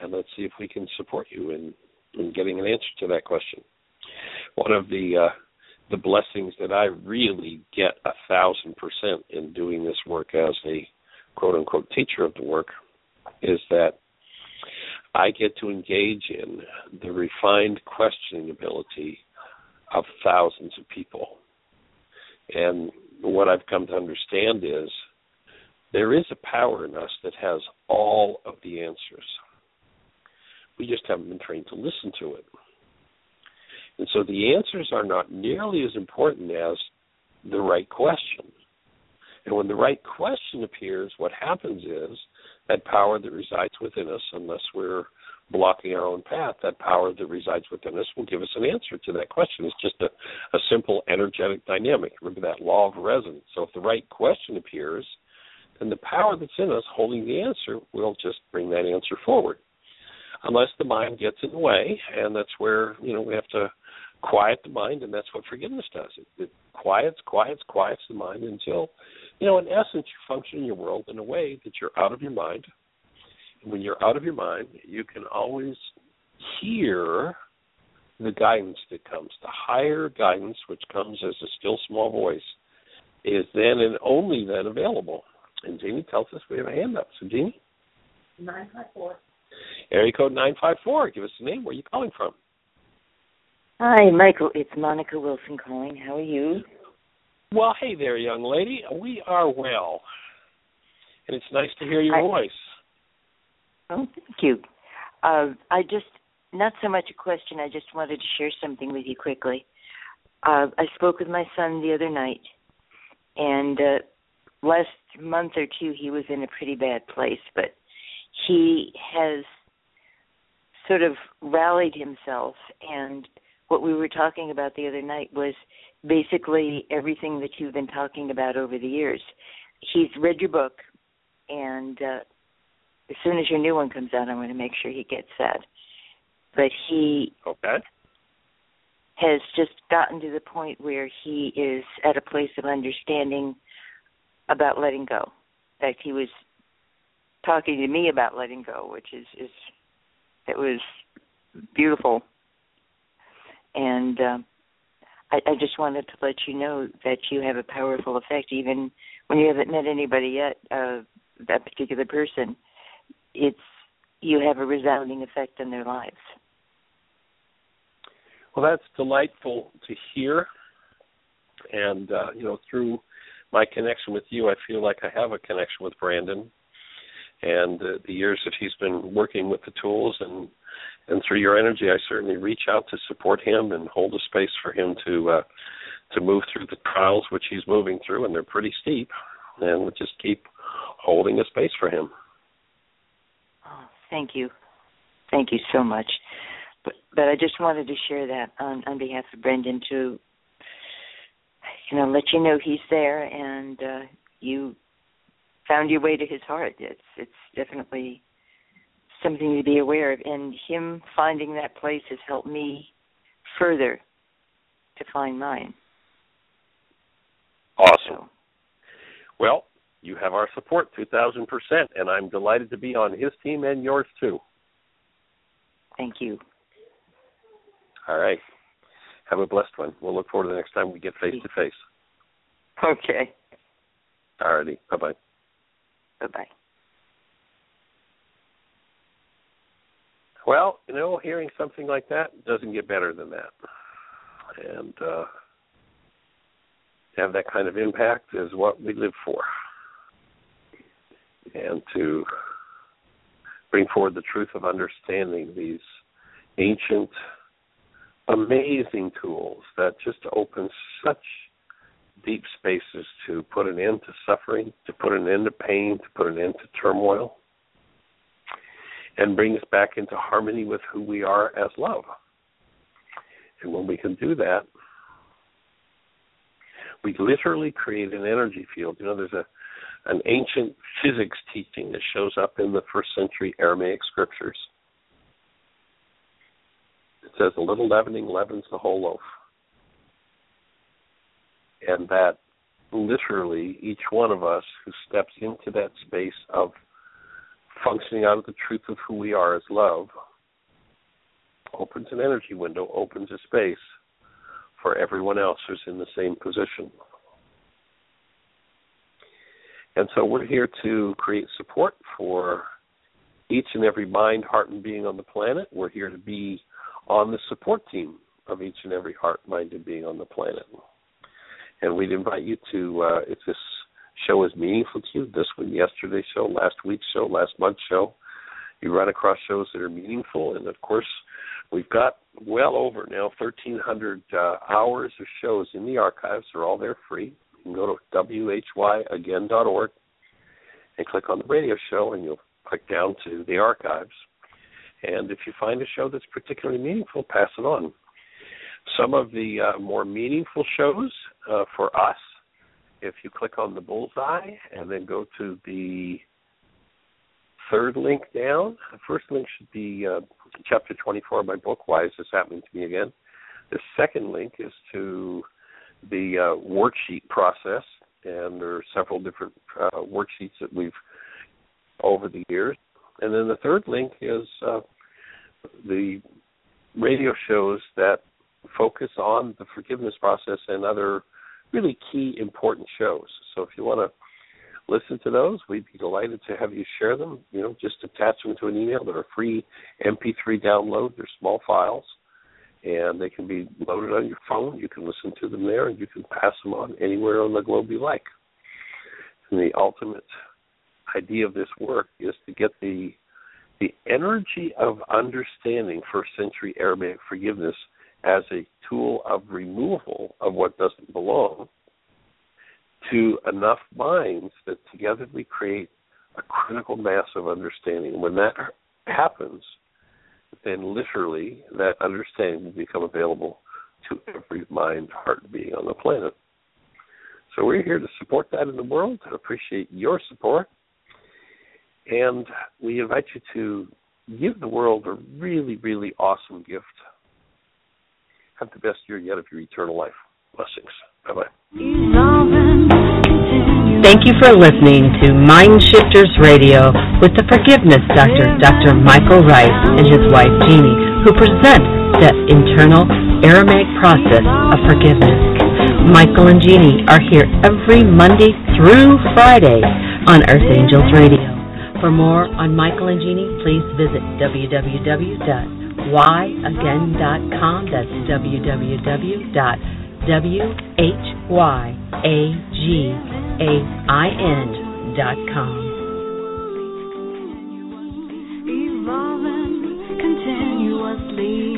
And let's see if we can support you in, in getting an answer to that question. One of the uh, the blessings that I really get a thousand percent in doing this work as a quote unquote teacher of the work is that I get to engage in the refined questioning ability of thousands of people. And what I've come to understand is there is a power in us that has all of the answers. We just haven't been trained to listen to it. And so the answers are not nearly as important as the right question. And when the right question appears, what happens is that power that resides within us, unless we're blocking our own path, that power that resides within us will give us an answer to that question. It's just a, a simple energetic dynamic. Remember that law of resonance. So if the right question appears, then the power that's in us holding the answer will just bring that answer forward. Unless the mind gets in the way, and that's where, you know, we have to quiet the mind, and that's what forgiveness does. It, it quiets, quiets, quiets the mind until, you know, in essence, you function in your world in a way that you're out of your mind. And when you're out of your mind, you can always hear the guidance that comes. The higher guidance, which comes as a still small voice, is then and only then available. And Jeanie tells us we have a hand up. So, Jeanie? 954. Area code 954. Give us the name. Where are you calling from? Hi, Michael. It's Monica Wilson calling. How are you? Well, hey there, young lady. We are well. And it's nice to hear your I, voice. Oh, thank you. Uh, I just, not so much a question, I just wanted to share something with you quickly. Uh, I spoke with my son the other night, and uh, last month or two he was in a pretty bad place, but he has sort of rallied himself and what we were talking about the other night was basically everything that you've been talking about over the years. He's read your book, and uh, as soon as your new one comes out, I'm going to make sure he gets that. But he okay. has just gotten to the point where he is at a place of understanding about letting go. In fact, he was talking to me about letting go, which is is it was beautiful and uh, I, I just wanted to let you know that you have a powerful effect, even when you haven't met anybody yet. Uh, that particular person, it's you have a resounding effect on their lives. Well, that's delightful to hear, and uh, you know through my connection with you, I feel like I have a connection with Brandon, and uh, the years that he's been working with the tools and and through your energy, I certainly reach out to support him and hold a space for him to uh, to move through the trials which he's moving through, and they're pretty steep, and we just keep holding a space for him. Oh, thank you, thank you so much. But but I just wanted to share that on on behalf of Brendan to you know let you know he's there and uh, you found your way to his heart. It's it's definitely something to be aware of, and him finding that place has helped me further to find mine. Awesome. So, Well, you have our support, 2,000%, and I'm delighted to be on his team and yours too. thank you. All right. Have a blessed one. We'll look forward to the next time we get face to face. Okay. All righty. Bye bye. Bye bye. Well, you know, hearing something like that doesn't get better than that. And uh, to have that kind of impact is what we live for. And to bring forward the truth of understanding these ancient, amazing tools that just open such deep spaces to put an end to suffering, to put an end to pain, to put an end to turmoil and bring us back into harmony with who we are as love. And when we can do that, we literally create an energy field. You know, there's a an ancient physics teaching that shows up in the first century Aramaic scriptures. It says a little leavening leavens the whole loaf. And that literally each one of us who steps into that space of functioning out of the truth of who we are as love opens an energy window, opens a space for everyone else who's in the same position. And so we're here to create support for each and every mind, heart, and being on the planet. We're here to be on the support team of each and every heart, mind, and being on the planet. And we'd invite you to, uh, if this show is meaningful to you, this one, yesterday's show, last week's show, last month's show, you run across shows that are meaningful. And of course, we've got well over now 1,300 uh, hours of shows in the archives. They're all there free. You can go to whyagain.org and click on the radio show, and you'll click down to the archives. And if you find a show that's particularly meaningful, pass it on. Some of the uh, more meaningful shows uh, for us if you click on the bullseye and then go to the third link down, the first link should be uh, chapter 24 of my book, Why Is This Happening to Me Again? The second link is to the uh, worksheet process, and there are several different uh, worksheets that we've over the years. And then the third link is uh, the radio shows that focus on the forgiveness process and other really key important shows. So if you want to listen to those, we'd be delighted to have you share them. You know, just attach them to an email. They're a free MP3 download. They're small files, and they can be loaded on your phone. You can listen to them there, and you can pass them on anywhere on the globe you like. And the ultimate idea of this work is to get the the energy of understanding first century Aramaic forgiveness as a tool of removal of what doesn't belong to enough minds that together we create a critical mass of understanding. When that happens, then literally that understanding will become available to every mind, heart, being on the planet. So we're here to support that in the world and appreciate your support. And we invite you to give the world a really, really awesome gift have the best year yet of your eternal life. Blessings. Bye bye. Thank you for listening to Mind Shifters Radio with the Forgiveness Doctor, Dr. Michael Ryce, and his wife Jeanie, who present the internal Aramaic process of forgiveness. Michael and Jeanie are here every Monday through Friday on Earth Angels Radio. For more on Michael and Jeanie, please visit www whyagain.com. That's www.whyag R-A-I-N dot com. evolving continuously.